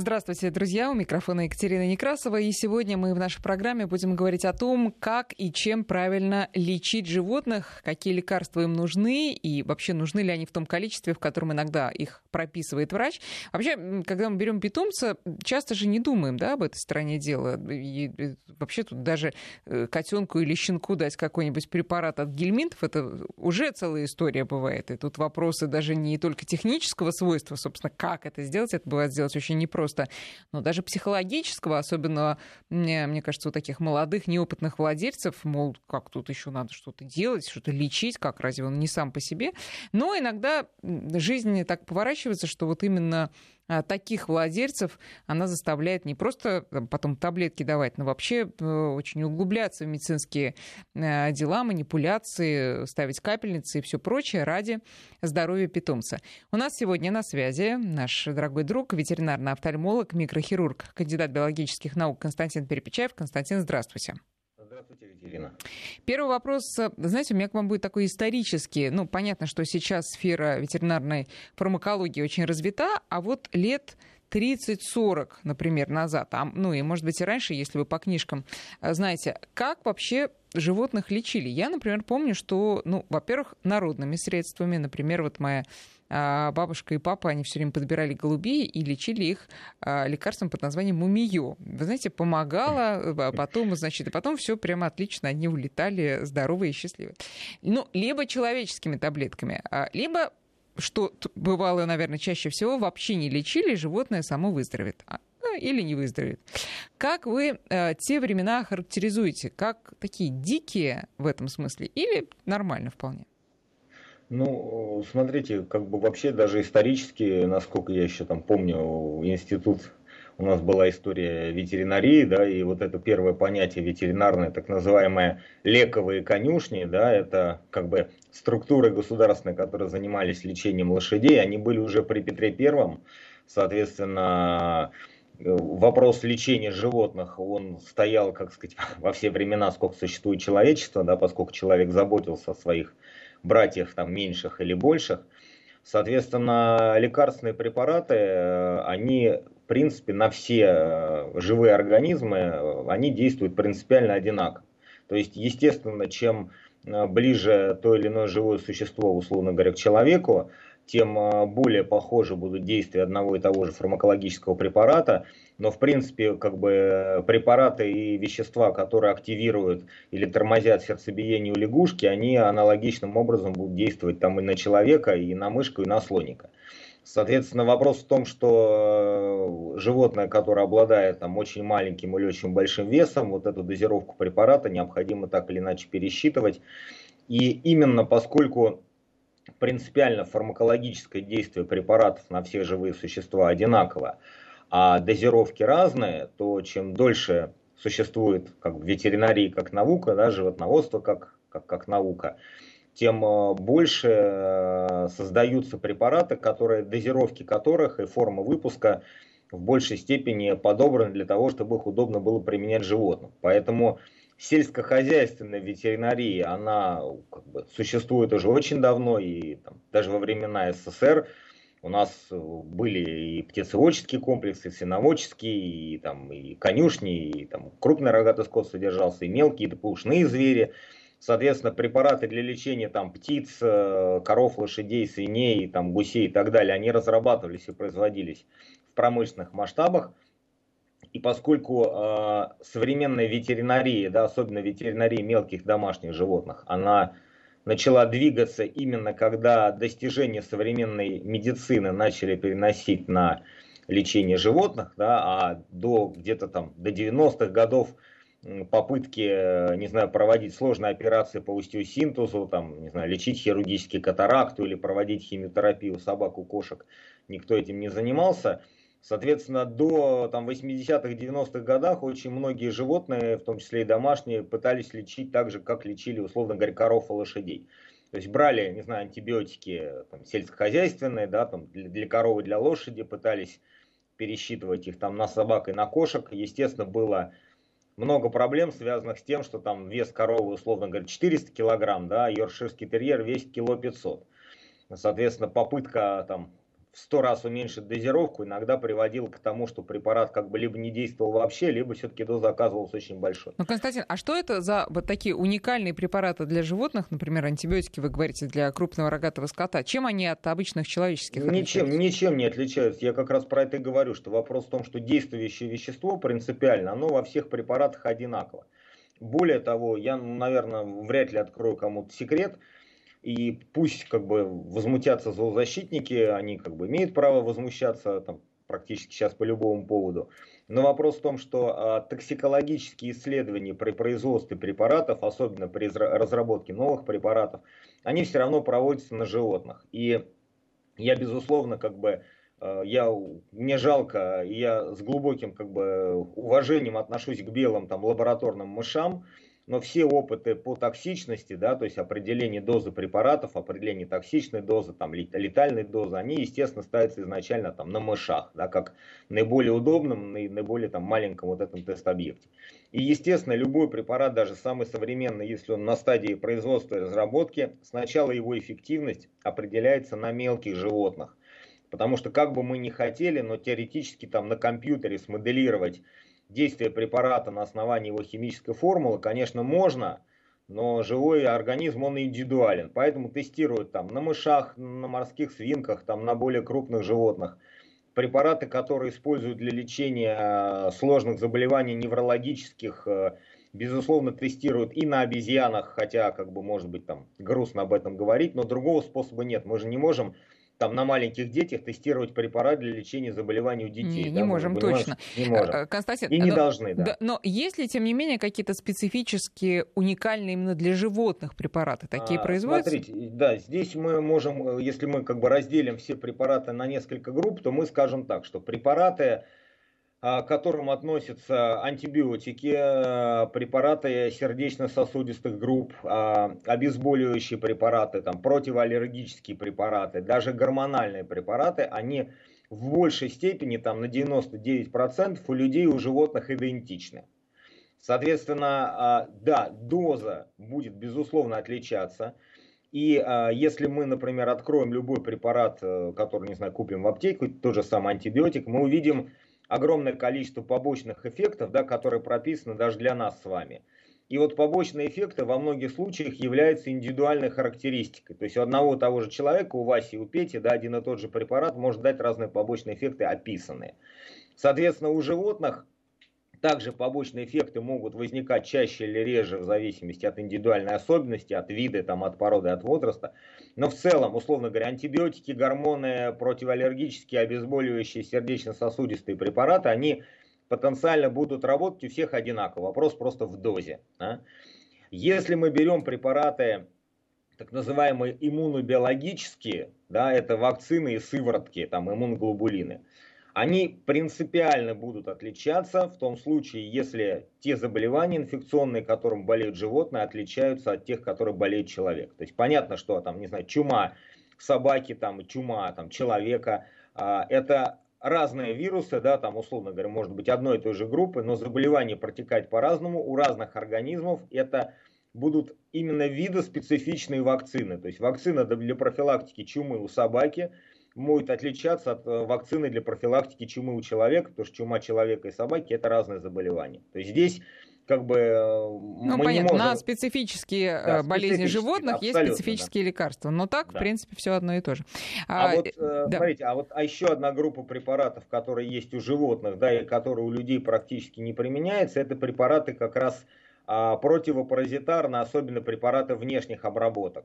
Здравствуйте, друзья. У микрофона Екатерина Некрасова. И сегодня мы в нашей программе будем говорить о том, как и чем правильно лечить животных, какие лекарства им нужны и вообще нужны ли они в том количестве, в котором иногда их прописывает врач. Вообще, когда мы берем питомца, часто же не думаем да, об этой стороне дела. И вообще тут даже э, котенку или щенку дать какой-нибудь препарат от гельминтов, это уже целая история бывает. И тут вопросы даже не только технического свойства, собственно, как это сделать, это бывает сделать очень непросто просто, но даже психологического, особенно, мне, мне кажется, у таких молодых, неопытных владельцев, мол, как тут еще надо что-то делать, что-то лечить, как разве он не сам по себе. Но иногда жизнь так поворачивается, что вот именно таких владельцев она заставляет не просто потом таблетки давать, но вообще э, очень углубляться в медицинские э, дела, манипуляции, ставить капельницы и все прочее ради здоровья питомца. У нас сегодня на связи наш дорогой друг, ветеринарный офтальмолог, микрохирург, кандидат биологических наук Константин Перепечаев. Константин, здравствуйте. Здравствуйте, Екатерина. Первый вопрос, знаете, у меня к вам будет такой исторический. Ну, понятно, что сейчас сфера ветеринарной фармакологии очень развита, а вот лет 30-40, например, назад, а, ну и, может быть, и раньше, если вы по книжкам э, знаете, как вообще животных лечили? Я, например, помню, что, ну, во-первых, народными средствами, например, вот моя бабушка и папа, они все время подбирали голубей и лечили их а, лекарством под названием мумиё. Вы знаете, помогало, а потом, значит, и потом все прямо отлично, они улетали здоровые и счастливые. Ну, либо человеческими таблетками, либо что бывало, наверное, чаще всего, вообще не лечили, животное само выздоровеет ну, или не выздоровеет. Как вы э, те времена характеризуете? Как такие дикие в этом смысле или нормально вполне? Ну, смотрите, как бы вообще даже исторически, насколько я еще там помню, институт у нас была история ветеринарии, да, и вот это первое понятие ветеринарное, так называемое лековые конюшни, да, это как бы структуры государственные, которые занимались лечением лошадей, они были уже при Петре Первом, соответственно, вопрос лечения животных, он стоял, как сказать, во все времена, сколько существует человечество, да, поскольку человек заботился о своих братьях там меньших или больших. Соответственно, лекарственные препараты, э, они в принципе на все э, живые организмы, э, они действуют принципиально одинаково. То есть, естественно, чем ближе то или иное живое существо, условно говоря, к человеку, тем более похожи будут действия одного и того же фармакологического препарата. Но в принципе как бы препараты и вещества, которые активируют или тормозят сердцебиение у лягушки, они аналогичным образом будут действовать там и на человека, и на мышку, и на слоника. Соответственно, вопрос в том, что э, животное, которое обладает там, очень маленьким или очень большим весом, вот эту дозировку препарата необходимо так или иначе пересчитывать. И именно поскольку принципиально фармакологическое действие препаратов на все живые существа одинаково, а дозировки разные, то чем дольше существует как в ветеринарии как наука, да, животноводство как, как, как наука, тем э, больше э, создаются препараты, которые, дозировки которых и форма выпуска в большей степени подобраны для того, чтобы их удобно было применять животным. Поэтому сельскохозяйственная ветеринария, она как бы, существует уже очень давно, и там, даже во времена СССР у нас были и птицеводческие комплексы, и свиноводческие, и, там, и конюшни, и там, крупный рогатый скот содержался, и мелкие, и пушные звери. Соответственно, препараты для лечения там, птиц, э, коров, лошадей, свиней, там, гусей и так далее, они разрабатывались и производились в промышленных масштабах. И поскольку э, современная ветеринария, да, особенно ветеринария мелких домашних животных, она начала двигаться именно когда достижения современной медицины начали переносить на лечение животных, да, а до где-то там до 90-х годов попытки, не знаю, проводить сложные операции по остеосинтезу, там, не знаю, лечить хирургически катаракту или проводить химиотерапию собак, у кошек, никто этим не занимался. Соответственно, до там, 80-х, 90-х годах очень многие животные, в том числе и домашние, пытались лечить так же, как лечили, условно говоря, коров и лошадей. То есть брали, не знаю, антибиотики там, сельскохозяйственные, да, там, для, для коровы, для лошади, пытались пересчитывать их там на собак и на кошек. Естественно, было много проблем, связанных с тем, что там вес коровы, условно говоря, 400 килограмм, да, йоркширский терьер весит кило 500. Соответственно, попытка там в сто раз уменьшить дозировку, иногда приводило к тому, что препарат как бы либо не действовал вообще, либо все-таки доза оказывалась очень большой. Ну, Константин, а что это за вот такие уникальные препараты для животных, например, антибиотики, вы говорите, для крупного рогатого скота? Чем они от обычных человеческих Ничем, ничем не отличаются. Я как раз про это и говорю, что вопрос в том, что действующее вещество принципиально, оно во всех препаратах одинаково. Более того, я, наверное, вряд ли открою кому-то секрет – и пусть как бы возмутятся зоозащитники, они как бы имеют право возмущаться там, практически сейчас по любому поводу. Но вопрос в том, что а, токсикологические исследования при производстве препаратов, особенно при разработке новых препаратов, они все равно проводятся на животных. И я, безусловно, как бы а, я, мне жалко, я с глубоким как бы, уважением отношусь к белым там, лабораторным мышам, но все опыты по токсичности, да, то есть определение дозы препаратов, определение токсичной дозы, там, летальной дозы, они, естественно, ставятся изначально там, на мышах, да, как наиболее удобном, наиболее там, маленьком вот этом тест-объекте. И, естественно, любой препарат, даже самый современный, если он на стадии производства и разработки, сначала его эффективность определяется на мелких животных. Потому что как бы мы ни хотели, но теоретически там на компьютере смоделировать действие препарата на основании его химической формулы, конечно, можно, но живой организм, он индивидуален. Поэтому тестируют там на мышах, на морских свинках, там на более крупных животных. Препараты, которые используют для лечения э, сложных заболеваний неврологических, э, безусловно, тестируют и на обезьянах, хотя, как бы, может быть, там грустно об этом говорить, но другого способа нет. Мы же не можем там на маленьких детях тестировать препарат для лечения заболеваний у детей. Не, да, не можем, точно. Не можем. Э, Константин, и не но, должны, да. да. Но есть ли, тем не менее, какие-то специфические, уникальные именно для животных препараты? Такие а, производятся? Смотрите, да, здесь мы можем, э, если мы как бы разделим все препараты на несколько групп, то мы скажем так, что препараты к которым относятся антибиотики, а, препараты сердечно-сосудистых групп, а, обезболивающие препараты, там, противоаллергические препараты, даже гормональные препараты, они в большей степени, там, на 99% у людей у животных идентичны. Соответственно, да, доза будет безусловно отличаться. И если мы, например, откроем любой препарат, э, который, не знаю, купим в аптеку, тот же самый антибиотик, мы увидим огромное количество побочных эффектов, да, которые прописаны даже для нас с вами. И вот побочные эффекты во многих случаях являются индивидуальной характеристикой. То есть у одного того же человека, у Васи и у Пети, да, один и тот же препарат может дать разные побочные эффекты описанные. Соответственно, у животных также побочные эффекты могут возникать чаще или реже в зависимости от индивидуальной особенности, от вида, там, от породы, от возраста. Но в целом, условно говоря, антибиотики, гормоны, противоаллергические, обезболивающие, сердечно-сосудистые препараты, они потенциально будут работать у всех одинаково. Вопрос просто в дозе. Да? Если мы берем препараты так называемые иммунобиологические, да, это вакцины и сыворотки, там иммуноглобулины, они принципиально будут отличаться в том случае, если те заболевания инфекционные, которым болеют животные, отличаются от тех, которые болеет человек. То есть понятно, что там, не знаю, чума собаки, там, чума там, человека, а, это разные вирусы, да, там, условно говоря, может быть одной и той же группы, но заболевание протекает по-разному у разных организмов. Это будут именно видоспецифичные вакцины. То есть вакцина для профилактики чумы у собаки – будет отличаться от э, вакцины для профилактики чумы у человека, потому что чума человека и собаки это разные заболевания. То есть здесь как бы э, ну, мы понятно, не можем... на специфические э, да, болезни животных есть специфические да. лекарства, но так, да. в принципе, все одно и то же. А, а вот, да. смотрите, а вот а еще одна группа препаратов, которые есть у животных, да, и которые у людей практически не применяются, это препараты как раз а, противопаразитарные, особенно препараты внешних обработок.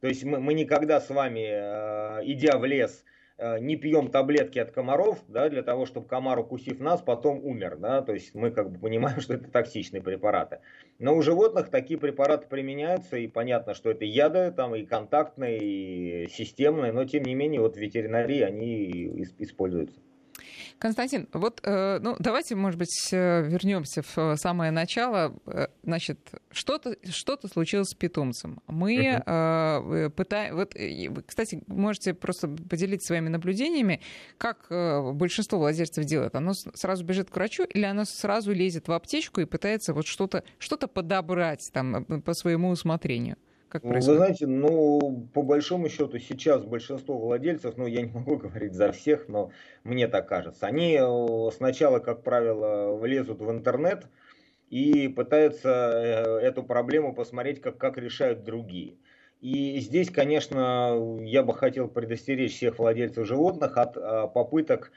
То есть мы, мы никогда с вами, э, идя в лес, э, не пьем таблетки от комаров, да, для того, чтобы комар, укусив нас, потом умер, да, то есть мы как бы понимаем, что это токсичные препараты. Но у животных такие препараты применяются, и понятно, что это яды, там и контактные, и системные, но тем не менее вот в ветеринарии они используются. Константин, вот, э, ну, давайте, может быть, э, вернемся в э, самое начало. Значит, что-то что случилось с питомцем. Мы uh-huh. пытаем... Вот, кстати, можете просто поделиться своими наблюдениями, как большинство владельцев делает. Оно сразу бежит к врачу или оно сразу лезет в аптечку и пытается вот что-то что подобрать там по своему усмотрению? Как Вы знаете, ну, по большому счету, сейчас большинство владельцев, ну, я не могу говорить за всех, но мне так кажется, они э, сначала, как правило, влезут в интернет и пытаются э, эту проблему посмотреть, как, как решают другие. И здесь, конечно, я бы хотел предостеречь всех владельцев животных от а, попыток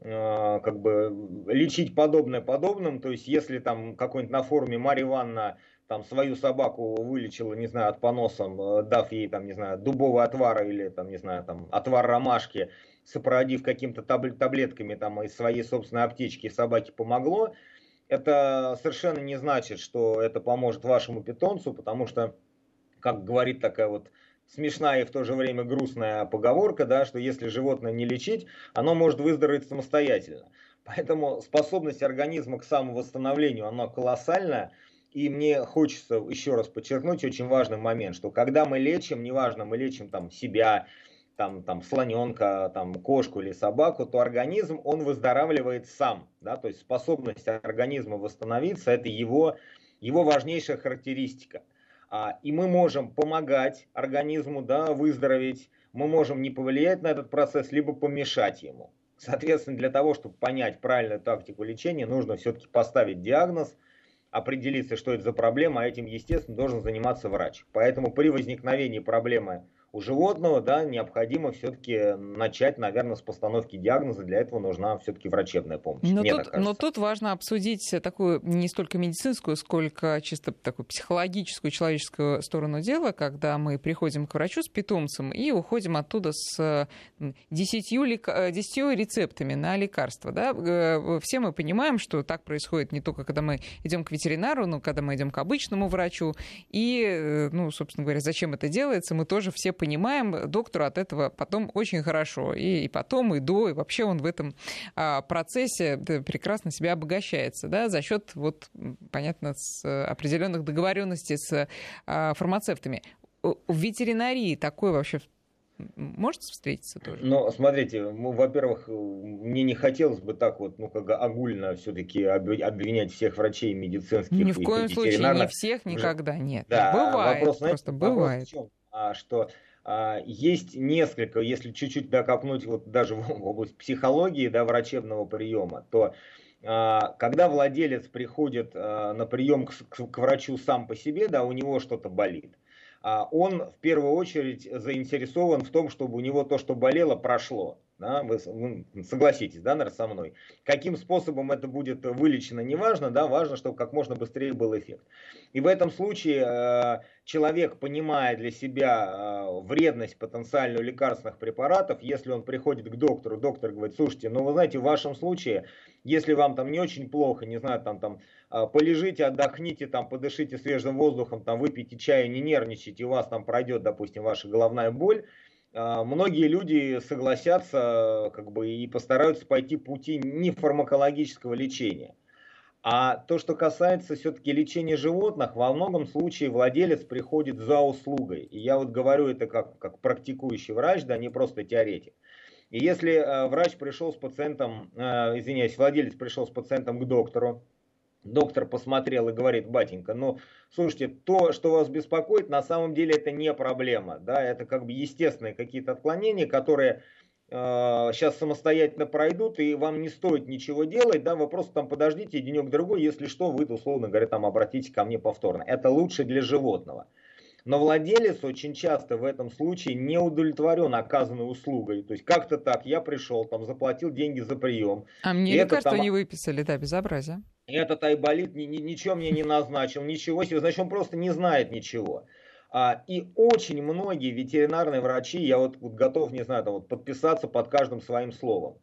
как бы лечить подобное подобным. То есть, если там какой-нибудь на форуме Марья Ивановна там свою собаку вылечила, не знаю, от поносом, э, дав ей там, не знаю, дубовый отвар или там, не знаю, там отвар ромашки, сопроводив какими-то таблетками там из своей собственной аптечки, собаке помогло, это совершенно не значит, что это поможет вашему питомцу, потому что как говорит такая вот смешная и в то же время грустная поговорка, да, что если животное не лечить, оно может выздороветь самостоятельно. Поэтому способность организма к самовосстановлению, она колоссальная. И мне хочется еще раз подчеркнуть очень важный момент, что когда мы лечим, неважно, мы лечим там себя, там, там слоненка, там кошку или собаку, то организм, он выздоравливает сам. Да? То есть способность организма восстановиться, это его, его важнейшая характеристика. А, и мы можем помогать организму да, выздороветь, мы можем не повлиять на этот процесс, либо помешать ему. Соответственно, для того, чтобы понять правильную тактику лечения, нужно все-таки поставить диагноз, определиться, что это за проблема, а этим, естественно, должен заниматься врач. Поэтому при возникновении проблемы у животного, да, необходимо все-таки начать, наверное, с постановки диагноза. Для этого нужна все-таки врачебная помощь. Но, тут, но тут важно обсудить такую не столько медицинскую, сколько чисто такую психологическую, человеческую сторону дела, когда мы приходим к врачу с питомцем и уходим оттуда с десятью, десятью рецептами на лекарства. Да? Э, все мы понимаем, что так происходит не только когда мы идем к ветеринару, но когда мы идем к обычному врачу. И, э, ну, собственно говоря, зачем это делается, мы тоже все понимаем, доктору от этого потом очень хорошо. И, и потом, и до, и вообще он в этом а, процессе прекрасно себя обогащается, да, за счет, вот, понятно, с определенных договоренностей с а, фармацевтами. В ветеринарии такое вообще может встретиться тоже? Ну, смотрите, ну, во-первых, мне не хотелось бы так вот, ну, как огульно все-таки обвинять всех врачей медицинских. Ни в коем случае не всех никогда, нет. Да, бывает, вопрос, просто знаете, бывает. Вопрос в чем? А, что есть несколько, если чуть-чуть докопнуть вот даже в область психологии, да, врачебного приема, то а, когда владелец приходит а, на прием к врачу сам по себе, да, у него что-то болит, он в первую очередь заинтересован в том, чтобы у него то, что болело, прошло. Да, вы, согласитесь, да, наверное, со мной. Каким способом это будет вылечено, неважно, да, важно, чтобы как можно быстрее был эффект. И в этом случае э, человек, понимая для себя э, вредность потенциальную лекарственных препаратов, если он приходит к доктору, доктор говорит, слушайте, ну вы знаете, в вашем случае, если вам там не очень плохо, не знаю, там, там э, полежите, отдохните, там, подышите свежим воздухом, там, выпейте чая, не нервничайте, у вас там пройдет, допустим, ваша головная боль, многие люди согласятся как бы, и постараются пойти пути не фармакологического лечения. А то, что касается все-таки лечения животных, во многом случае владелец приходит за услугой. И я вот говорю это как, как практикующий врач, да, не просто теоретик. И если э, врач пришел с пациентом, э, извиняюсь, владелец пришел с пациентом к доктору, Доктор посмотрел и говорит, батенька, ну, слушайте, то, что вас беспокоит, на самом деле это не проблема, да, это как бы естественные какие-то отклонения, которые э, сейчас самостоятельно пройдут, и вам не стоит ничего делать, да, вы просто там подождите денек-другой, если что, вы, условно говоря, там обратитесь ко мне повторно. Это лучше для животного. Но владелец очень часто в этом случае не удовлетворен оказанной услугой. То есть как-то так, я пришел, там заплатил деньги за прием. А мне лекарства там... не выписали, да, безобразие. Этот айболит ни, ни, ничего мне не назначил, ничего себе, значит он просто не знает ничего. А, и очень многие ветеринарные врачи, я вот, вот готов, не знаю, там, вот подписаться под каждым своим словом,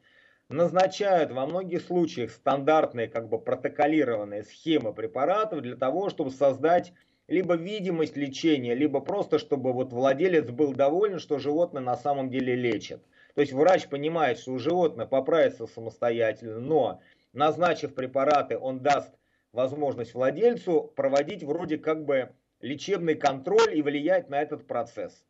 назначают во многих случаях стандартные, как бы протоколированные схемы препаратов для того, чтобы создать либо видимость лечения, либо просто, чтобы вот владелец был доволен, что животное на самом деле лечит. То есть врач понимает, что у животного поправится самостоятельно, но назначив препараты, он даст возможность владельцу проводить вроде как бы лечебный контроль и влиять на этот процесс.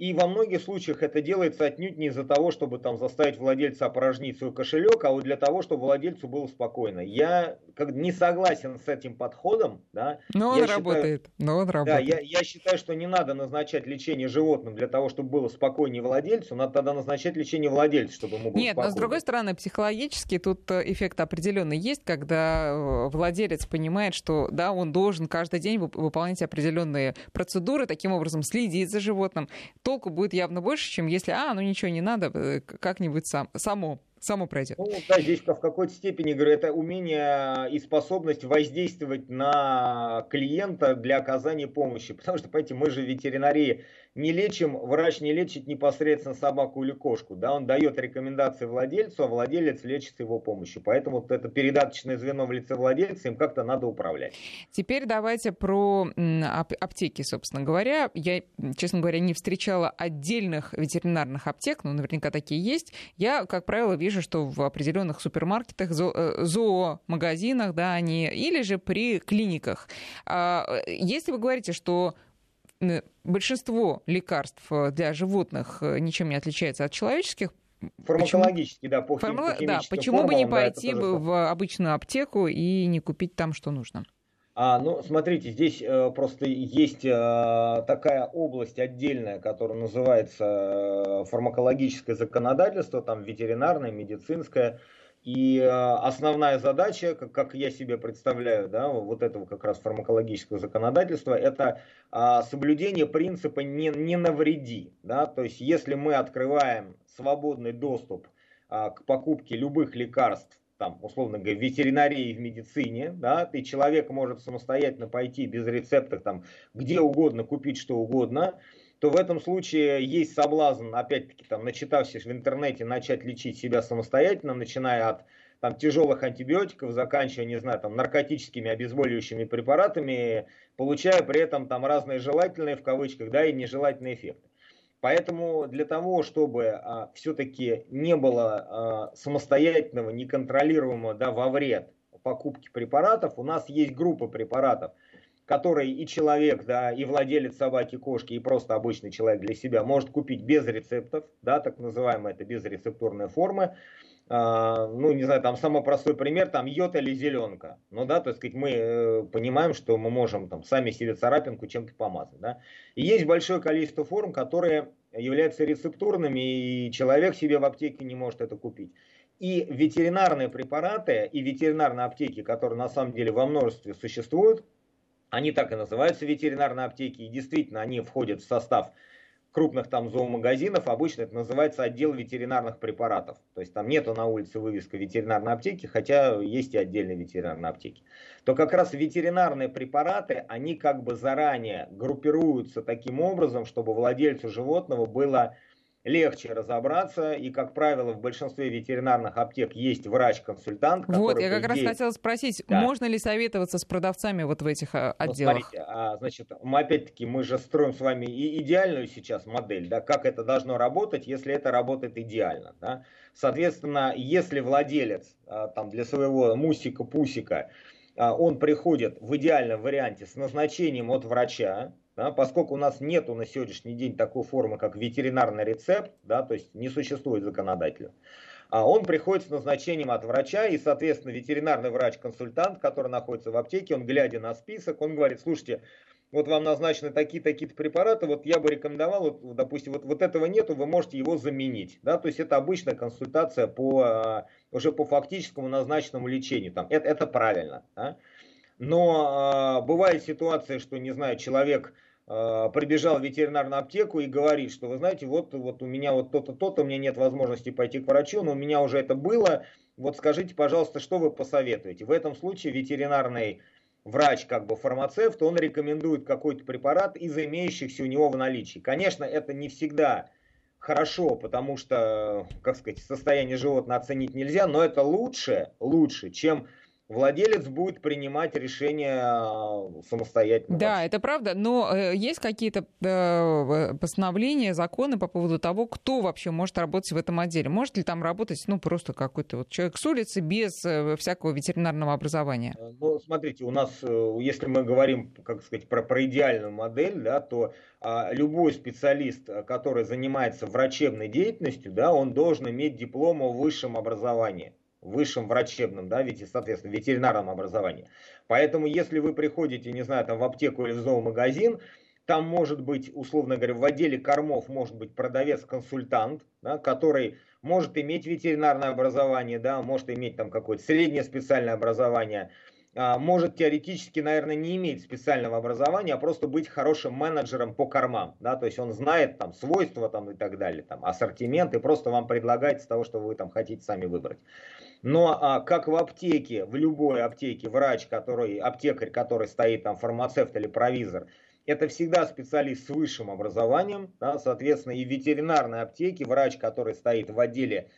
И во многих случаях это делается отнюдь не из-за того, чтобы там заставить владельца опорожнить свой кошелек, а вот для того, чтобы владельцу было спокойно. Я как, не согласен с этим подходом. Да. Но он я работает. Считаю, но он работает. Да, я, я считаю, что не надо назначать лечение животным для того, чтобы было спокойнее владельцу. Надо тогда назначать лечение владельцу, чтобы ему было Нет, спокойно. но с другой стороны, психологически тут э, эффект определенный есть, когда э, владелец понимает, что да, он должен каждый день выполнять определенные процедуры, таким образом следить за животным толку будет явно больше, чем если, а, ну ничего не надо, э, как-нибудь сам, само само пройдет. Ну, да, здесь в какой-то степени, говорю, это умение и способность воздействовать на клиента для оказания помощи. Потому что, понимаете, мы же ветеринарии не лечим, врач не лечит непосредственно собаку или кошку, да, он дает рекомендации владельцу, а владелец лечит его помощью. Поэтому вот это передаточное звено в лице владельца им как-то надо управлять. Теперь давайте про аптеки, собственно говоря. Я, честно говоря, не встречала отдельных ветеринарных аптек, но наверняка такие есть. Я, как правило, вижу, что в определенных супермаркетах, э, зоомагазинах, да, они, или же при клиниках. А, э, если вы говорите, что большинство лекарств э, для животных ничем не отличается от человеческих. Фармакологически, почему? да, по Формула... Да, почему бы не пойти да, в обычную аптеку и не купить там, что нужно? А, ну, смотрите, здесь э, просто есть э, такая область отдельная, которая называется э, фармакологическое законодательство, там ветеринарное, медицинское. И э, основная задача, как, как я себе представляю, да, вот этого как раз фармакологического законодательства, это а, соблюдение принципа не, не навреди. Да? То есть если мы открываем свободный доступ а, к покупке любых лекарств, там, условно говоря, в ветеринарии в медицине, да, и человек может самостоятельно пойти без рецептов там, где угодно купить что угодно, то в этом случае есть соблазн, опять-таки, там, начитавшись в интернете, начать лечить себя самостоятельно, начиная от там, тяжелых антибиотиков, заканчивая, не знаю, там, наркотическими обезболивающими препаратами, получая при этом там разные желательные, в кавычках, да, и нежелательные эффекты. Поэтому для того, чтобы а, все-таки не было а, самостоятельного, неконтролируемого да, во вред покупки препаратов, у нас есть группа препаратов – который и человек, да, и владелец собаки, кошки, и просто обычный человек для себя может купить без рецептов, да, так называемая это безрецептурная форма. А, ну, не знаю, там самый простой пример, там йод или зеленка. Ну, да, то есть сказать, мы э, понимаем, что мы можем там сами себе царапинку чем-то помазать, да. И есть большое количество форм, которые являются рецептурными, и человек себе в аптеке не может это купить. И ветеринарные препараты, и ветеринарные аптеки, которые на самом деле во множестве существуют, они так и называются ветеринарные аптеки, и действительно они входят в состав крупных там зоомагазинов, обычно это называется отдел ветеринарных препаратов. То есть там нету на улице вывеска ветеринарной аптеки, хотя есть и отдельные ветеринарные аптеки. То как раз ветеринарные препараты, они как бы заранее группируются таким образом, чтобы владельцу животного было легче разобраться, и, как правило, в большинстве ветеринарных аптек есть врач-консультант. Вот, я как идее... раз хотела спросить, да. можно ли советоваться с продавцами вот в этих а, отделах? Ну, смотрите, а, значит, мы опять-таки, мы же строим с вами и идеальную сейчас модель, да, как это должно работать, если это работает идеально, да. Соответственно, если владелец а, там для своего мусика-пусика, а, он приходит в идеальном варианте с назначением от врача, да, поскольку у нас нету на сегодняшний день такой формы, как ветеринарный рецепт, да, то есть не существует законодателя, а он приходит с назначением от врача, и, соответственно, ветеринарный врач-консультант, который находится в аптеке, он, глядя на список, он говорит, слушайте, вот вам назначены такие-такие препараты, вот я бы рекомендовал, вот, допустим, вот, вот этого нету, вы можете его заменить. Да? То есть это обычная консультация по, а, уже по фактическому назначенному лечению. Там, это, это правильно. Да? Но э, бывает ситуация, что, не знаю, человек прибежал в ветеринарную аптеку и говорит, что вы знаете, вот, вот у меня вот то-то, то-то, у меня нет возможности пойти к врачу, но у меня уже это было, вот скажите, пожалуйста, что вы посоветуете? В этом случае ветеринарный врач, как бы фармацевт, он рекомендует какой-то препарат из имеющихся у него в наличии. Конечно, это не всегда хорошо, потому что, как сказать, состояние животного оценить нельзя, но это лучше, лучше, чем владелец будет принимать решение э, самостоятельно. Да, это правда, но э, есть какие-то э, постановления, законы по поводу того, кто вообще может работать в этом отделе? Может ли там работать, ну, просто какой-то вот человек с улицы без всякого ветеринарного образования? Ну, смотрите, у нас, если мы говорим, как сказать, про, про идеальную модель, да, то а, любой специалист, который занимается врачебной деятельностью, да, он должен иметь диплом о высшем образовании высшем врачебном, да, ведь, соответственно, ветеринарном образовании. Поэтому, если вы приходите, не знаю, там в аптеку или в зоомагазин, там может быть, условно говоря, в отделе кормов может быть продавец-консультант, да, который может иметь ветеринарное образование, да, может иметь там какое-то среднее специальное образование, а, может теоретически, наверное, не иметь специального образования, а просто быть хорошим менеджером по кормам, да, то есть он знает там свойства там и так далее, там ассортимент и просто вам предлагает с того, что вы там хотите сами выбрать. Но а, как в аптеке, в любой аптеке врач, который, аптекарь, который стоит там, фармацевт или провизор, это всегда специалист с высшим образованием, да, соответственно, и в ветеринарной аптеке врач, который стоит в отделе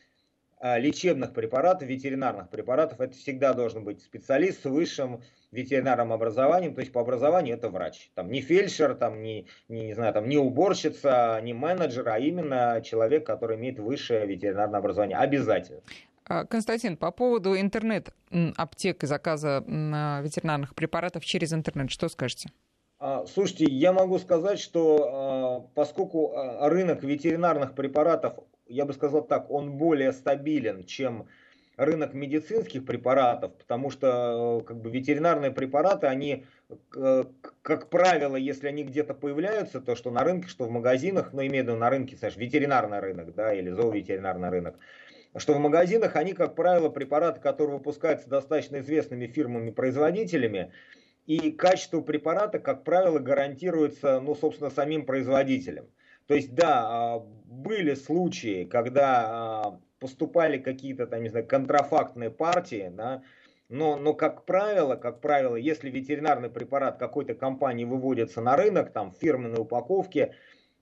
а, лечебных препаратов, ветеринарных препаратов, это всегда должен быть специалист с высшим ветеринарным образованием, то есть по образованию это врач. Там не фельдшер, там не, не, не знаю, там не уборщица, не менеджер, а именно человек, который имеет высшее ветеринарное образование. Обязательно. А, Константин, по поводу интернет-аптек и заказа ветеринарных препаратов через интернет, что скажете? А, слушайте, я могу сказать, что а, поскольку рынок ветеринарных препаратов, я бы сказал так, он более стабилен, чем рынок медицинских препаратов, потому что как бы ветеринарные препараты, они, как правило, если они где-то появляются, то что на рынке, что в магазинах, ну, имею в виду на рынке, знаешь, ветеринарный рынок, да, или зооветеринарный рынок, что в магазинах они, как правило, препараты, которые выпускаются достаточно известными фирмами-производителями, и качество препарата, как правило, гарантируется, ну, собственно, самим производителем. То есть, да, а, были случаи, когда а, поступали какие-то, там, не знаю, контрафактные партии, да, но, но как правило, как правило, если ветеринарный препарат какой-то компании выводится на рынок, там, в фирменной упаковке,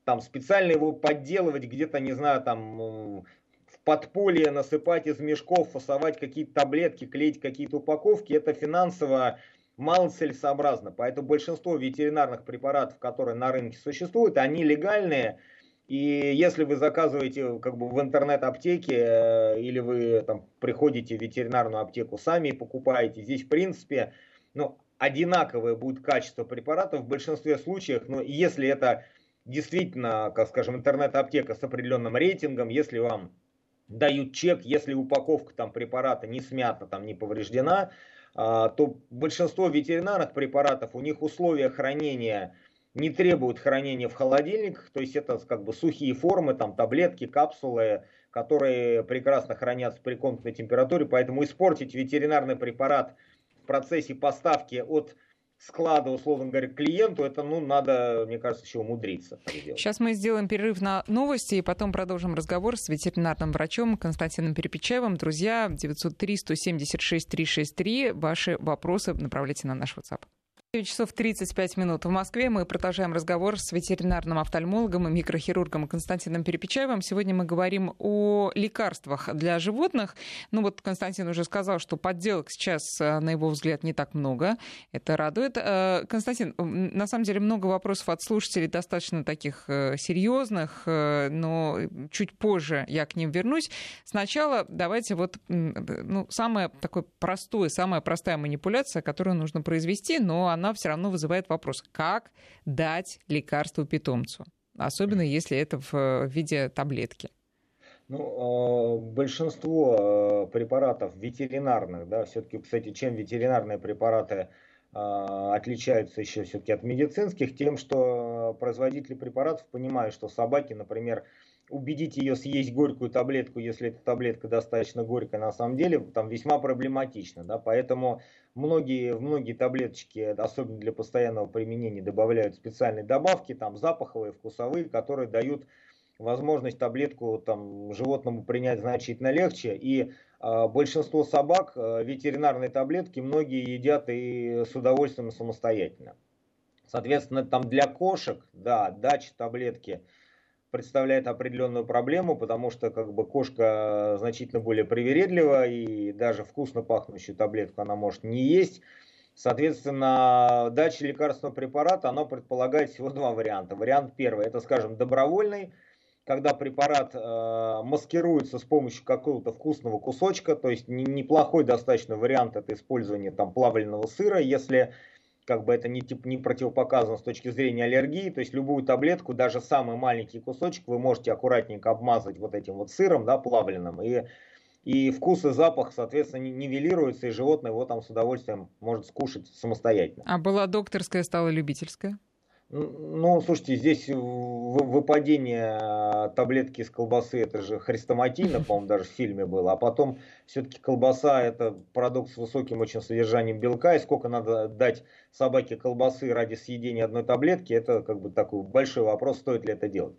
там, специально его подделывать где-то, не знаю, там, подполье насыпать из мешков, фасовать какие-то таблетки, клеить какие-то упаковки, это финансово малоцелесообразно. Поэтому большинство ветеринарных препаратов, которые на рынке существуют, они легальные. И если вы заказываете как бы в интернет-аптеке э, или вы там приходите в ветеринарную аптеку сами и покупаете, здесь в принципе ну, одинаковое будет качество препаратов в большинстве случаев. Но если это действительно, как скажем, интернет-аптека с определенным рейтингом, если вам дают чек, если упаковка там препарата не смята, там не повреждена, а, то большинство ветеринарных препаратов, у них условия хранения не требуют хранения в холодильниках, то есть это как бы сухие формы, там таблетки, капсулы, которые прекрасно хранятся при комнатной температуре, поэтому испортить ветеринарный препарат в процессе поставки от склада, условно говоря, клиенту, это, ну, надо, мне кажется, еще умудриться. Сейчас мы сделаем перерыв на новости и потом продолжим разговор с ветеринарным врачом Константином Перепечаевым. Друзья, 903-176-363. Ваши вопросы направляйте на наш WhatsApp. 9 часов 35 минут в Москве. Мы продолжаем разговор с ветеринарным офтальмологом и микрохирургом Константином Перепечаевым. Сегодня мы говорим о лекарствах для животных. Ну вот Константин уже сказал, что подделок сейчас, э, на его взгляд, не так много. Это радует. Э, Константин, на самом деле много вопросов от слушателей, достаточно таких э, серьезных, но чуть позже я к ним вернусь. Сначала давайте вот ну, самое такое простое, самая простая манипуляция, которую нужно произвести, но она она все равно вызывает вопрос, как дать лекарство питомцу, особенно если это в виде таблетки. Ну, а, большинство а, препаратов ветеринарных, да, все-таки, кстати, чем ветеринарные препараты а, отличаются еще все-таки от медицинских, тем, что производители препаратов понимают, что собаки, например, убедить ее съесть горькую таблетку, если эта таблетка достаточно горькая, на самом деле там весьма проблематично. Да? Поэтому многие, в многие таблеточки, особенно для постоянного применения, добавляют специальные добавки, там запаховые, вкусовые, которые дают возможность таблетку там, животному принять значительно легче. И э, большинство собак э, ветеринарные таблетки многие едят и с удовольствием самостоятельно. Соответственно, там для кошек, да, дача таблетки – представляет определенную проблему, потому что как бы кошка значительно более привередлива и даже вкусно пахнущую таблетку она может не есть. Соответственно, дача лекарственного препарата, она предполагает всего два варианта. Вариант первый, это, скажем, добровольный, когда препарат э, маскируется с помощью какого-то вкусного кусочка, то есть неплохой достаточно вариант это использование там плавленного сыра, если как бы это не, тип, не противопоказано с точки зрения аллергии, то есть любую таблетку, даже самый маленький кусочек вы можете аккуратненько обмазать вот этим вот сыром, да, плавленным, и, и вкус и запах, соответственно, нивелируется, и животное его там с удовольствием может скушать самостоятельно. А была докторская, стала любительская? Ну, слушайте, здесь выпадение а, таблетки из колбасы, это же хрестоматийно, по-моему, даже в фильме было. А потом все-таки колбаса это продукт с высоким очень содержанием белка. И сколько надо дать собаке колбасы ради съедения одной таблетки, это как бы такой большой вопрос, стоит ли это делать.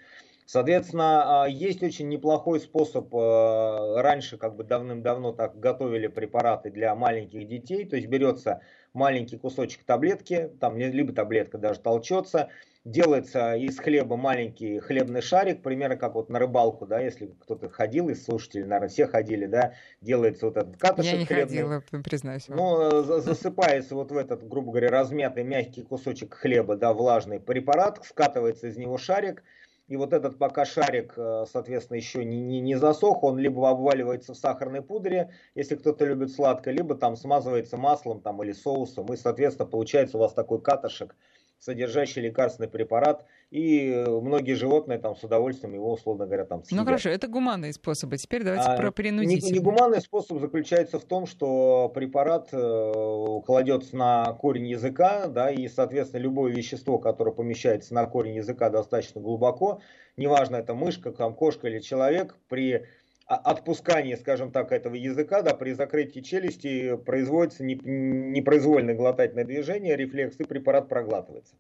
Соответственно, а, есть очень неплохой способ, а, раньше как бы давным-давно так готовили препараты для маленьких детей, то есть берется маленький кусочек таблетки, там либо таблетка даже толчется, делается из хлеба маленький хлебный шарик, примерно как вот на рыбалку, да, если кто-то ходил из слушателей, наверное, все ходили, да, делается вот этот катышек Я не хлебный. ходила, признаюсь. Ну, засыпается вот в этот, грубо говоря, размятый мягкий кусочек хлеба, да, влажный препарат, скатывается из него шарик, и вот этот пока шарик, э, соответственно, еще не, не, не засох, он либо обваливается в сахарной пудре, если кто-то любит сладкое, либо там смазывается маслом там, или соусом, и, соответственно, получается у вас такой катышек, содержащий лекарственный препарат, и многие животные там с удовольствием его, условно говоря, там съедят. Ну хорошо, это гуманные способы. Теперь давайте а, про принудительные. Не, не гуманный способ заключается в том, что препарат э, кладется на корень языка, да, и, соответственно, любое вещество, которое помещается на корень языка достаточно глубоко, неважно, это мышка, там, кошка или человек, при отпускании, скажем так, этого языка, да, при закрытии челюсти производится непроизвольное глотательное движение, рефлекс и препарат проглатывается.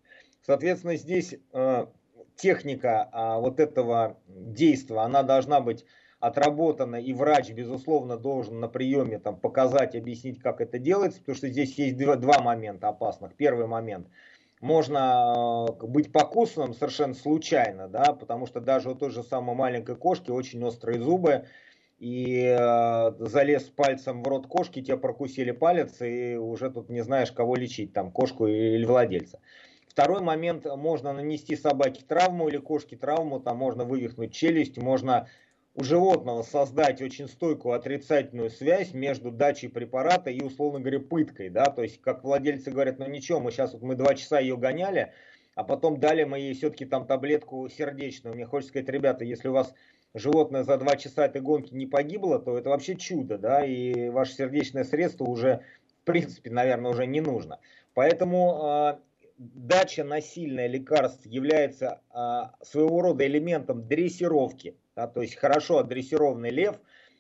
Соответственно, здесь э, техника э, вот этого действия, она должна быть отработана, и врач, безусловно, должен на приеме там, показать, объяснить, как это делается, потому что здесь есть два, два момента опасных. Первый момент – можно э, быть покусанным совершенно случайно, да, потому что даже у той же самой маленькой кошки очень острые зубы, и э, залез пальцем в рот кошки, тебе прокусили палец, и уже тут не знаешь, кого лечить, там, кошку или владельца. Второй момент, можно нанести собаке травму или кошке травму, там можно вывихнуть челюсть, можно у животного создать очень стойкую отрицательную связь между дачей препарата и, условно говоря, пыткой, да, то есть, как владельцы говорят, ну ничего, мы сейчас вот мы два часа ее гоняли, а потом дали мы ей все-таки там таблетку сердечную. Мне хочется сказать, ребята, если у вас животное за два часа этой гонки не погибло, то это вообще чудо, да, и ваше сердечное средство уже, в принципе, наверное, уже не нужно. Поэтому э, дача насильное лекарств является э, своего рода элементом дрессировки да, то есть хорошо отдрессированный лев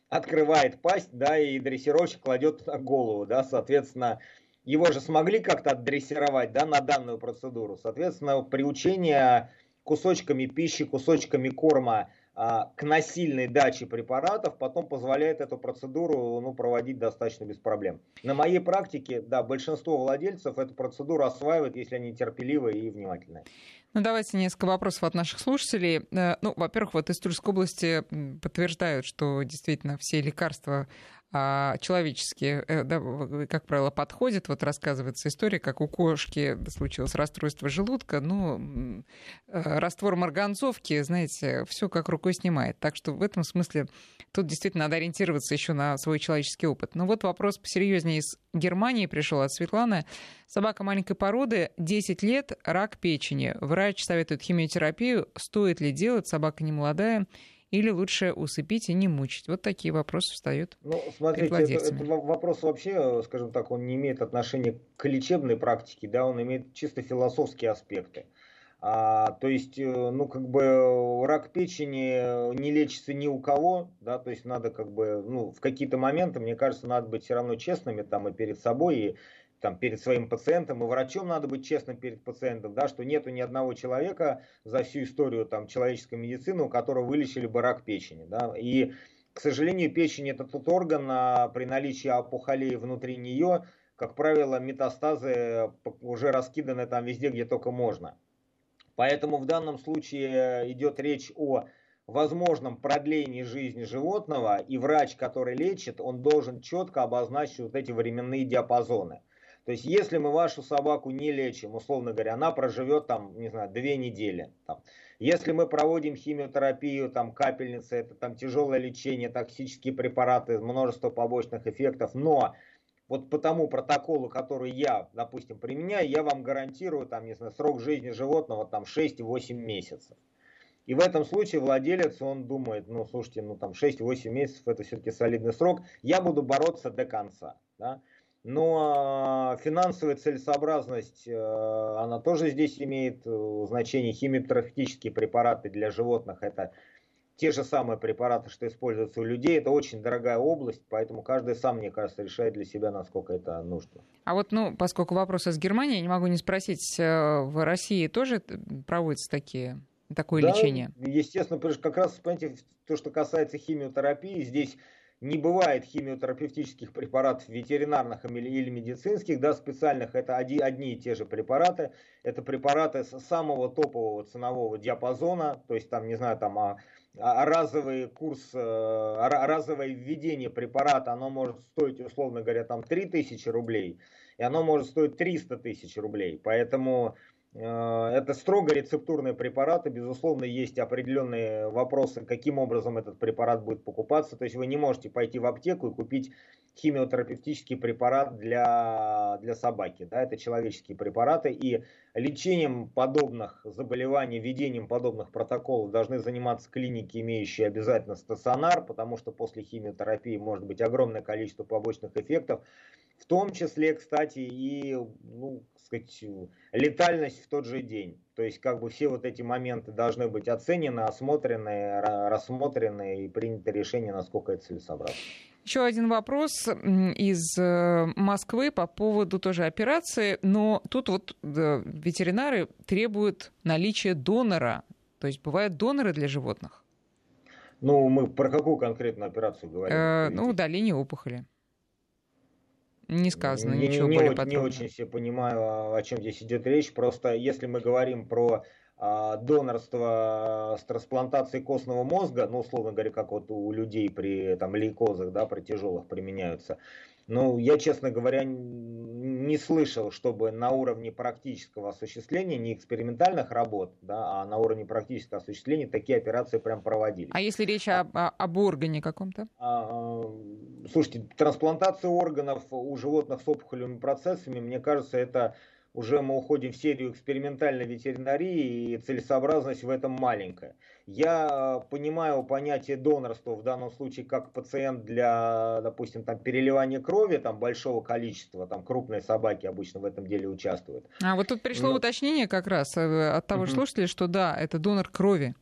открывает пасть, да, и дрессировщик кладет голову, да, соответственно, его же смогли как-то отдрессировать, да, на данную процедуру. Соответственно, приучение кусочками пищи, кусочками корма а, к насильной даче препаратов потом позволяет эту процедуру ну, проводить достаточно без проблем. На моей практике, да, большинство владельцев эту процедуру осваивают, если они терпеливые и внимательные. Ну, давайте несколько вопросов от наших слушателей. Э, ну, во-первых, вот из Тульской области подтверждают, что действительно все лекарства человеческие, э, да, как правило, подходят. Вот рассказывается история, как у кошки случилось расстройство желудка. Ну, э, раствор марганцовки, знаете, все как рукой снимает. Так что в этом смысле тут действительно надо ориентироваться еще на свой человеческий опыт. Но вот вопрос посерьезнее из Германии пришел от Светланы. Собака маленькой породы, 10 лет, рак печени. Врач советует химиотерапию. Стоит ли делать? Собака не молодая или лучше усыпить и не мучить? Вот такие вопросы встают ну, смотрите, это, это вопрос вообще, скажем так, он не имеет отношения к лечебной практике, да, он имеет чисто философские аспекты. А, то есть, э, ну, как бы рак печени не лечится ни у кого, да, то есть надо как бы, ну, в какие-то моменты, мне кажется, надо быть все равно честными там и перед собой, и там, перед своим пациентом, и врачом надо быть честным перед пациентом, да, что нету ни одного человека за всю историю там, человеческой медицины, у которого вылечили бы рак печени. Да, и, к сожалению, печень это тот орган, а, при наличии опухолей внутри нее, как правило, метастазы уже раскиданы там везде, где только можно. Поэтому в данном случае идет речь о возможном продлении жизни животного, и врач, который лечит, он должен четко обозначить вот эти временные диапазоны. То есть, если мы вашу собаку не лечим, условно говоря, она проживет там, не знаю, две недели. Там. Если мы проводим химиотерапию, там, капельницы, это там тяжелое лечение, токсические препараты, множество побочных эффектов, но вот по тому протоколу, который я, допустим, применяю, я вам гарантирую, там, не знаю, срок жизни животного там 6-8 месяцев. И в этом случае владелец, он думает, ну, слушайте, ну, там 6-8 месяцев это все-таки солидный срок, я буду бороться до конца. Да? Но финансовая целесообразность, э, она тоже здесь имеет э, значение. Химиотерапевтические препараты для животных – это те же самые препараты, что используются у людей. Это очень дорогая область, поэтому каждый сам, мне кажется, решает для себя, насколько это нужно. А вот, ну, поскольку вопрос из Германии, не могу не спросить, э, в России тоже проводятся такие такое да, лечение? Естественно, как раз, понимаете, то, что касается химиотерапии, здесь не бывает химиотерапевтических препаратов ветеринарных или медицинских, да, специальных, это одни и те же препараты, это препараты с самого топового ценового диапазона, то есть там, не знаю, там а, а разовый курс, а, разовое введение препарата, оно может стоить, условно говоря, там 3000 рублей, и оно может стоить 300 тысяч рублей, поэтому Э, это строго рецептурные препараты, безусловно, есть определенные вопросы, каким образом этот препарат будет покупаться. То есть вы не можете пойти в аптеку и купить химиотерапевтический препарат для, для собаки. Да, это человеческие препараты. И лечением подобных заболеваний, введением подобных протоколов должны заниматься клиники, имеющие обязательно стационар, потому что после химиотерапии может быть огромное количество побочных эффектов. В том числе, кстати, и ну, сказать, летальность в тот же день. То есть как бы все вот эти моменты должны быть оценены, осмотрены, рассмотрены и принято решение, насколько это целесообразно. Еще один вопрос из э, Москвы по поводу тоже операции, но тут вот ветеринары требуют наличия донора. То есть бывают доноры для животных? Ну, мы про какую конкретную операцию говорим? Э, ну, удаление опухоли. Не сказано не, ничего не, более подробно. Не очень себе понимаю, о чем здесь идет речь. Просто если мы говорим про а, донорство с трансплантацией костного мозга, ну, условно говоря, как вот у людей при там, лейкозах, да, при тяжелых применяются, ну, я, честно говоря, не слышал, чтобы на уровне практического осуществления, не экспериментальных работ, да, а на уровне практического осуществления такие операции прям проводились. А если речь а, об, об органе каком-то? А, слушайте, трансплантация органов у животных с опухолевыми процессами, мне кажется, это уже мы уходим в серию экспериментальной ветеринарии, и целесообразность в этом маленькая. Я понимаю понятие донорства в данном случае как пациент для, допустим, там, переливания крови там, большого количества, там крупные собаки обычно в этом деле участвуют. А вот тут пришло Но... уточнение как раз э, от того же слушателя, что да, это донор крови.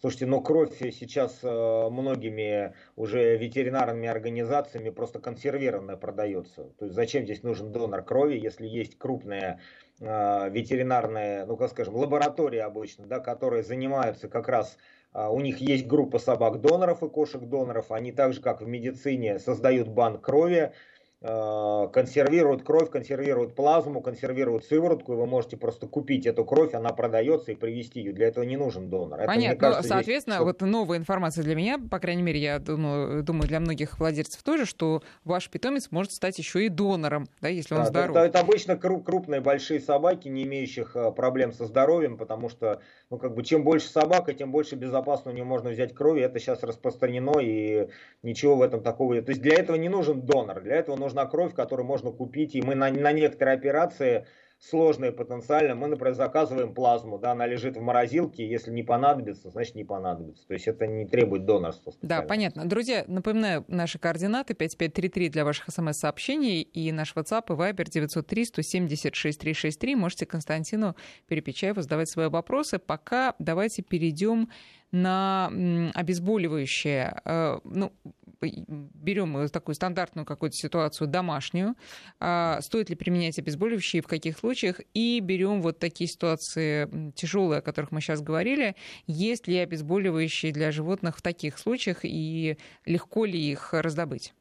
Слушайте, но кровь сейчас э, многими уже ветеринарными организациями просто консервированная продается. То есть зачем здесь нужен донор крови, если есть крупная э, ветеринарная, ну как скажем, лаборатория обычно, да, которые занимаются как раз э, у них есть группа собак-доноров и кошек-доноров, они так же, как в медицине, создают банк крови, консервируют кровь, консервируют плазму, консервируют сыворотку, и вы можете просто купить эту кровь, она продается и привезти ее. Для этого не нужен донор. Понятно. Это, кажется, соответственно, есть... вот новая информация для меня, по крайней мере, я думаю, думаю, для многих владельцев тоже, что ваш питомец может стать еще и донором, да, если он да, здоров. Это, это обычно крупные большие собаки, не имеющих э, проблем со здоровьем, потому что, ну, как бы, чем больше собака, тем больше безопасно у нее можно взять крови. Это сейчас распространено, и ничего в этом такого. То есть для этого не нужен донор, для этого нужно нужна кровь, которую можно купить, и мы на, на некоторые операции сложные потенциально, мы, например, заказываем плазму, да, она лежит в морозилке, если не понадобится, значит не понадобится. То есть это не требует донорства. Да, понятно. Друзья, напоминаю, наши координаты 5533 для ваших смс-сообщений и наш WhatsApp и Viber 903 176 363. Можете Константину Перепечаеву задавать свои вопросы. Пока давайте перейдем на обезболивающее. Э, ну, берем такую стандартную какую-то ситуацию домашнюю, а, стоит ли применять обезболивающие, в каких случаях, и берем вот такие ситуации тяжелые, о которых мы сейчас говорили, есть ли обезболивающие для животных в таких случаях, и легко ли их раздобыть?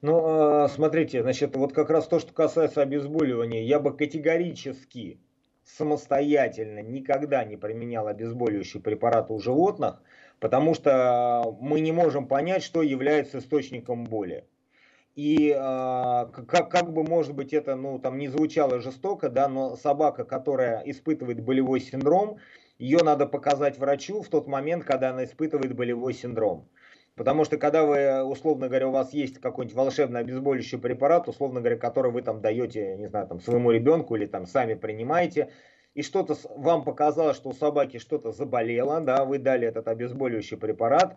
Ну, а, смотрите, значит, вот как раз то, что касается обезболивания, я бы категорически самостоятельно никогда не применял обезболивающие препараты у животных, потому что мы не можем понять, что является источником боли. И э, как, как бы, может быть, это ну, там не звучало жестоко, да, но собака, которая испытывает болевой синдром, ее надо показать врачу в тот момент, когда она испытывает болевой синдром. Потому что когда вы, условно говоря, у вас есть какой-нибудь волшебный обезболивающий препарат, условно говоря, который вы там даете, не знаю, там своему ребенку или там сами принимаете, и что-то вам показалось, что у собаки что-то заболело, да, вы дали этот обезболивающий препарат,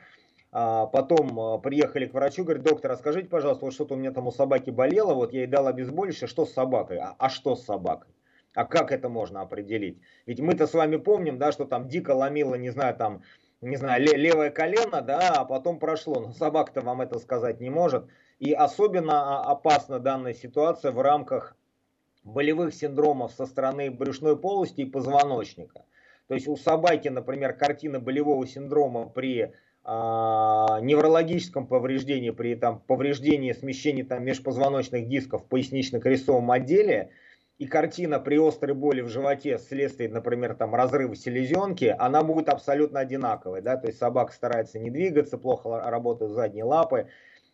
а потом а, приехали к врачу, говорит, доктор, а скажите, пожалуйста, вот что-то у меня там у собаки болело, вот я ей дал обезболивающее, что с собакой? А, а что с собакой? А как это можно определить? Ведь мы-то с вами помним, да, что там дико ломило, не знаю, там не знаю, левое колено, да, а потом прошло. Но собака-то вам это сказать не может. И особенно опасна данная ситуация в рамках болевых синдромов со стороны брюшной полости и позвоночника. То есть у собаки, например, картина болевого синдрома при а, неврологическом повреждении, при там, повреждении смещении там, межпозвоночных дисков в пояснично-крестовом отделе – и картина при острой боли в животе вследствие, например, там разрыва селезенки, она будет абсолютно одинаковой. Да? То есть собака старается не двигаться, плохо работают задние лапы.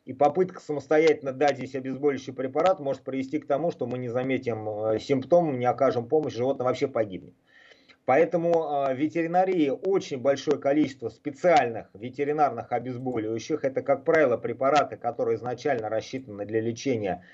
И попытка самостоятельно дать здесь обезболивающий препарат может привести к тому, что мы не заметим э, симптом, не окажем помощь, животное вообще погибнет. Поэтому в ветеринарии очень большое количество специальных ветеринарных обезболивающих. Это, как правило, препараты, которые изначально рассчитаны для лечения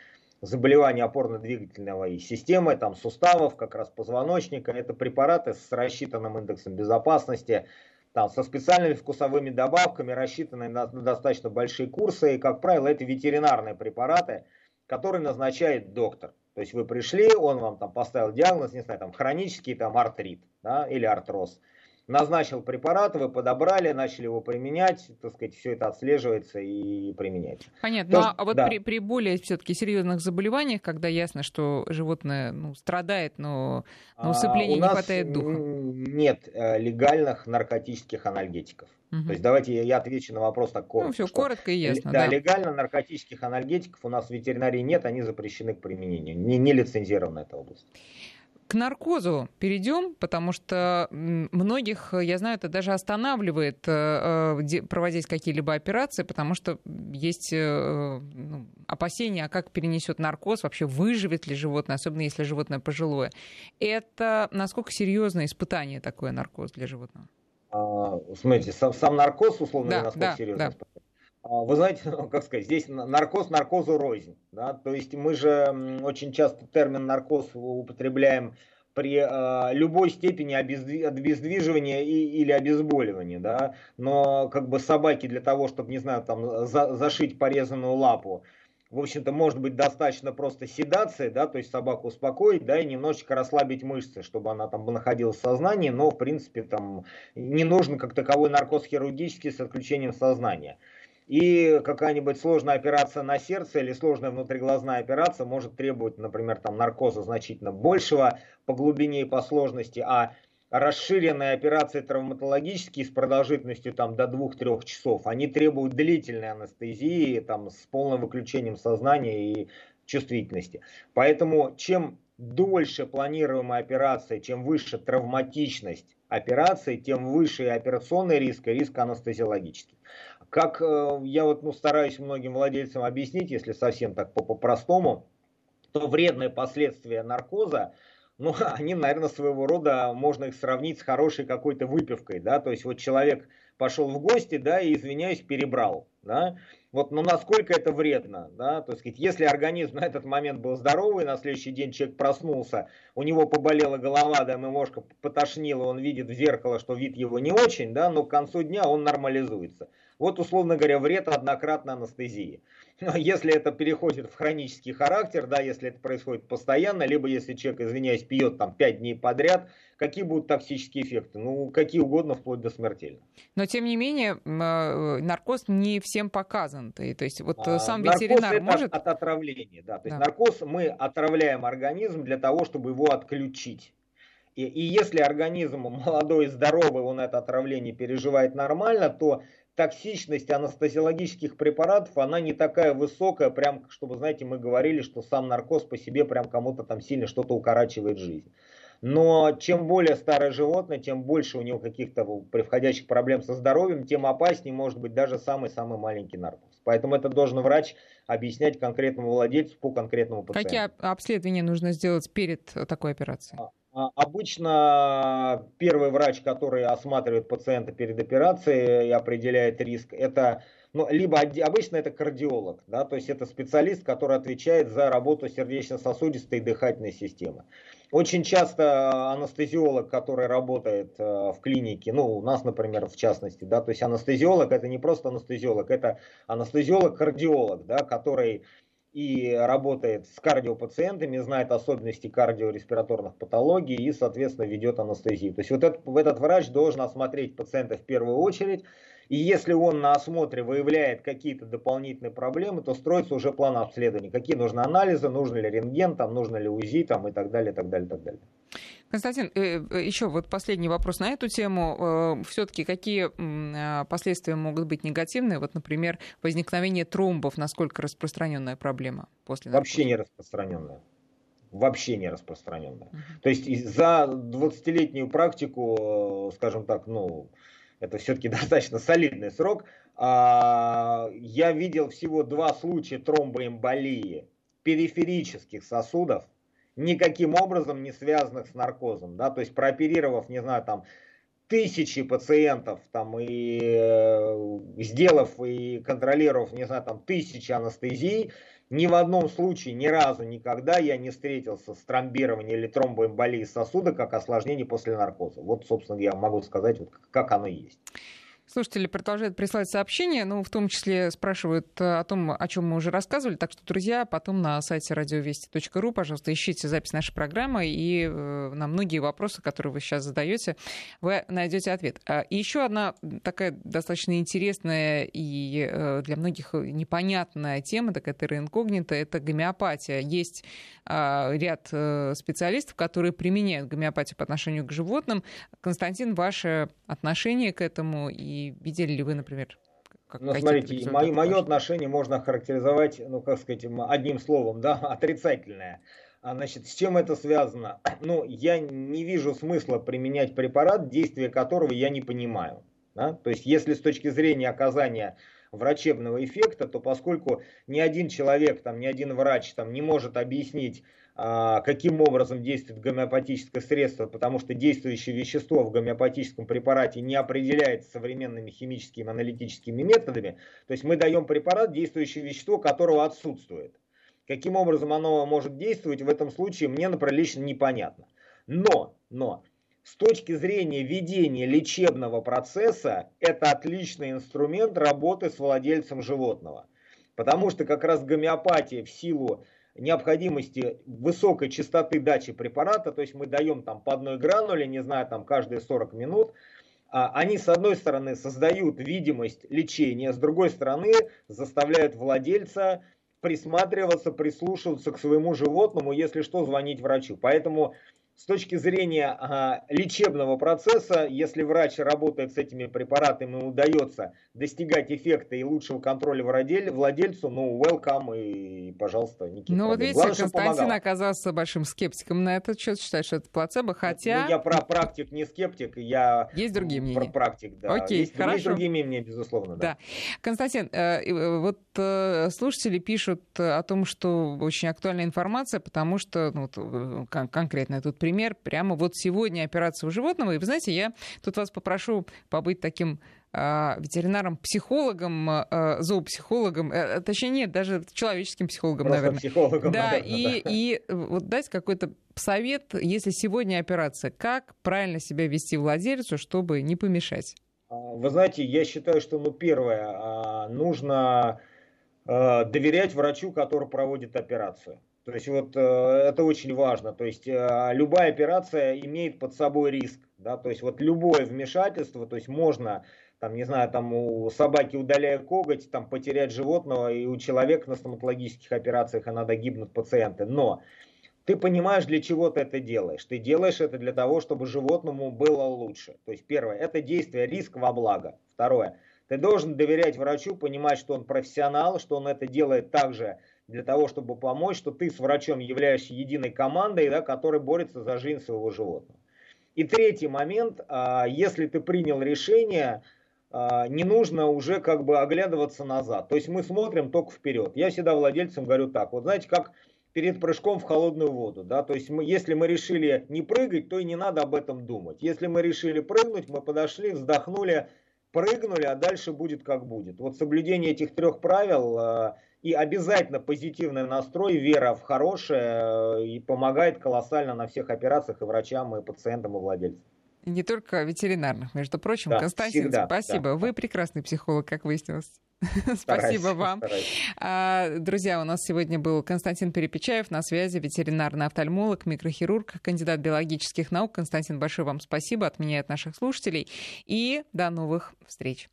заболеваний опорно-двигательной системы, там суставов, как раз позвоночника. Это препараты с рассчитанным индексом безопасности, там, со специальными вкусовыми добавками, рассчитанные на, достаточно большие курсы. И, как правило, это ветеринарные препараты, которые назначает доктор. То есть вы пришли, он вам там поставил диагноз, не знаю, там хронический там артрит да, или артроз назначил препарат, вы подобрали, начали его применять, так сказать, все это отслеживается и применяется. Понятно. То, ну, а вот да. при, при более все-таки серьезных заболеваниях, когда ясно, что животное ну, страдает, но на усыпление а, не хватает духа? Нет э, легальных наркотических анальгетиков. Угу. То есть давайте я, я отвечу на вопрос так коротко. Ну, все коротко и ясно. Да, да, легально наркотических анальгетиков у нас в ветеринарии нет, они запрещены к применению. Не, не лицензирована эта область к наркозу перейдем, потому что многих, я знаю, это даже останавливает э, э, проводить какие-либо операции, потому что есть э, ну, опасения, а как перенесет наркоз, вообще выживет ли животное, особенно если животное пожилое. Это насколько серьезное испытание такое наркоз для животного? А, смотрите, сам, сам наркоз, условно, да, насколько да, серьезное да. А, вы знаете, как сказать, здесь наркоз наркозу рознь. Да? То есть мы же очень часто термин наркоз употребляем при э, любой степени обездвиживания и, или обезболивания, да, но как бы собаки для того, чтобы, не знаю, там за, зашить порезанную лапу, в общем-то, может быть достаточно просто седации, да, то есть собаку успокоить, да, и немножечко расслабить мышцы, чтобы она там находилась в сознании, но, в принципе, там не нужен как таковой наркоз хирургический с отключением сознания. И какая-нибудь сложная операция на сердце или сложная внутриглазная операция может требовать, например, там, наркоза значительно большего по глубине и по сложности, а расширенные операции травматологические с продолжительностью там, до 2-3 часов, они требуют длительной анестезии там, с полным выключением сознания и чувствительности. Поэтому чем дольше планируемая операция, чем выше травматичность операции, тем выше операционный риск и риск анестезиологический. Как э, я вот ну, стараюсь многим владельцам объяснить, если совсем так по-простому, то вредные последствия наркоза, ну, они, наверное, своего рода, можно их сравнить с хорошей какой-то выпивкой, да, то есть вот человек пошел в гости, да, и, извиняюсь, перебрал, да, вот, но насколько это вредно, да, то есть, если организм на этот момент был здоровый, на следующий день человек проснулся, у него поболела голова, да, немножко потошнило, он видит в зеркало, что вид его не очень, да, но к концу дня он нормализуется. Вот, условно говоря, вред однократной анестезии. Но если это переходит в хронический характер, да, если это происходит постоянно, либо если человек, извиняюсь, пьет там 5 дней подряд, какие будут токсические эффекты? Ну, какие угодно, вплоть до смертельного. Но, тем не менее, э, наркоз не всем показан. То есть вот а, сам ветеринар наркоз может... от отравления, да. То есть да. наркоз мы отравляем организм для того, чтобы его отключить. И, и если организм молодой и здоровый, он это отравление переживает нормально, то токсичность анестезиологических препаратов, она не такая высокая, прям, чтобы, знаете, мы говорили, что сам наркоз по себе прям кому-то там сильно что-то укорачивает жизнь. Но чем более старое животное, тем больше у него каких-то приходящих проблем со здоровьем, тем опаснее может быть даже самый-самый маленький наркоз. Поэтому это должен врач объяснять конкретному владельцу по конкретному пациенту. Какие обследования нужно сделать перед такой операцией? А, обычно первый врач, который осматривает пациента перед операцией и определяет риск, это ну, либо обычно это кардиолог, да, то есть это специалист, который отвечает за работу сердечно-сосудистой и дыхательной системы. Очень часто анестезиолог, который работает э, в клинике, ну, у нас, например, в частности, да, то есть анестезиолог это не просто анестезиолог, это анестезиолог-кардиолог, да, который и работает с кардиопациентами, знает особенности кардиореспираторных патологий и, соответственно, ведет анестезию. То есть вот этот, этот врач должен осмотреть пациента в первую очередь, и если он на осмотре выявляет какие-то дополнительные проблемы, то строится уже план обследования. Какие нужны анализы, нужен ли рентген, там, нужно ли УЗИ там, и так далее, так далее, так далее. Константин, э, э, еще вот последний вопрос на эту тему. Э, Все-таки какие последствия могут быть негативные? Вот, например, возникновение тромбов, насколько распространенная проблема после наркоза? Вообще не распространенная вообще не распространенная. Uh-huh. То есть за 20-летнюю практику, скажем так, ну, это все-таки достаточно солидный срок, а, я видел всего два случая тромбоэмболии периферических сосудов, никаким образом не связанных с наркозом, да, то есть прооперировав, не знаю, там, тысячи пациентов, там, и э, сделав и контролировав, не знаю, там, тысячи анестезий, ни в одном случае, ни разу, никогда я не встретился с тромбированием или тромбоэмболией сосуда как осложнение после наркоза. Вот, собственно, я могу сказать, вот, как оно есть. Слушатели продолжают присылать сообщения, ну, в том числе спрашивают э, о том, о чем мы уже рассказывали. Так что, друзья, потом на сайте радиовести.ру, пожалуйста, ищите запись нашей программы, и э, на многие вопросы, которые вы сейчас задаете, вы найдете ответ. А, и еще одна такая достаточно интересная и э, для многих непонятная тема, такая терра инкогнита, это гомеопатия. Есть а, ряд специалистов, которые применяют гомеопатию по отношению к животным. Константин, ваше отношение к этому и и видели ли вы, например, как, ну, смотрите, мое, мое отношение можно характеризовать, ну, как сказать, одним словом, да, отрицательное. А, значит, с чем это связано? Ну, я не вижу смысла применять препарат, действие которого я не понимаю. Да? То есть, если с точки зрения оказания врачебного эффекта, то поскольку ни один человек, там, ни один врач там, не может объяснить каким образом действует гомеопатическое средство, потому что действующее вещество в гомеопатическом препарате не определяется современными химическими аналитическими методами. То есть мы даем препарат, действующее вещество, которого отсутствует. Каким образом оно может действовать, в этом случае мне, например, лично непонятно. Но, но, с точки зрения ведения лечебного процесса, это отличный инструмент работы с владельцем животного. Потому что как раз гомеопатия в силу необходимости высокой частоты дачи препарата, то есть мы даем там по одной грануле, не знаю, там каждые 40 минут, а, они с одной стороны создают видимость лечения, с другой стороны заставляют владельца присматриваться, прислушиваться к своему животному, если что, звонить врачу. Поэтому с точки зрения а, лечебного процесса, если врач работает с этими препаратами, ему удается достигать эффекта и лучшего контроля владельцу, ну, welcome и, пожалуйста, никаких Ну, вот видите, Главное, Константин оказался большим скептиком на этот счет, считает, что это плацебо, хотя... Ну, я про практик, не скептик, я... Есть другие мнения? Про практик, да. Окей, есть, хорошо. Есть другие мнения, безусловно, да. да. Константин, э, э, вот э, слушатели пишут о том, что очень актуальная информация, потому что, ну, конкретно тут пример. Прямо вот сегодня операция у животного. И вы знаете, я тут вас попрошу побыть таким а, ветеринаром-психологом, а, зоопсихологом, э, точнее нет, даже человеческим психологом, Просто наверное. Психологом, да, наверное, и, да. и вот дать какой-то совет, если сегодня операция, как правильно себя вести владельцу, чтобы не помешать? А, вы знаете, я считаю, что, ну, первое, нужно доверять врачу, который проводит операцию. То есть вот э, это очень важно. То есть э, любая операция имеет под собой риск. Да? То есть вот любое вмешательство, то есть можно, там, не знаю, там у собаки удаляя коготь, там потерять животного, и у человека на стоматологических операциях иногда гибнут пациенты. Но ты понимаешь, для чего ты это делаешь. Ты делаешь это для того, чтобы животному было лучше. То есть первое, это действие риск во благо. Второе, ты должен доверять врачу, понимать, что он профессионал, что он это делает так же, для того, чтобы помочь, что ты с врачом являешься единой командой, да, которая борется за жизнь своего животного. И третий момент, а, если ты принял решение, а, не нужно уже как бы оглядываться назад. То есть мы смотрим только вперед. Я всегда владельцам говорю так, вот знаете, как перед прыжком в холодную воду. Да? То есть мы, если мы решили не прыгать, то и не надо об этом думать. Если мы решили прыгнуть, мы подошли, вздохнули, прыгнули, а дальше будет как будет. Вот соблюдение этих трех правил а, и обязательно позитивный настрой, вера в хорошее э, и помогает колоссально на всех операциях и врачам, и пациентам, и владельцам. Не только ветеринарных, между прочим. Да, Константин, всегда, спасибо. Да. Вы прекрасный психолог, как выяснилось. Спасибо вам. А, друзья, у нас сегодня был Константин Перепечаев на связи, ветеринарный офтальмолог, микрохирург, кандидат биологических наук. Константин, большое вам спасибо от меня и от наших слушателей. И до новых встреч.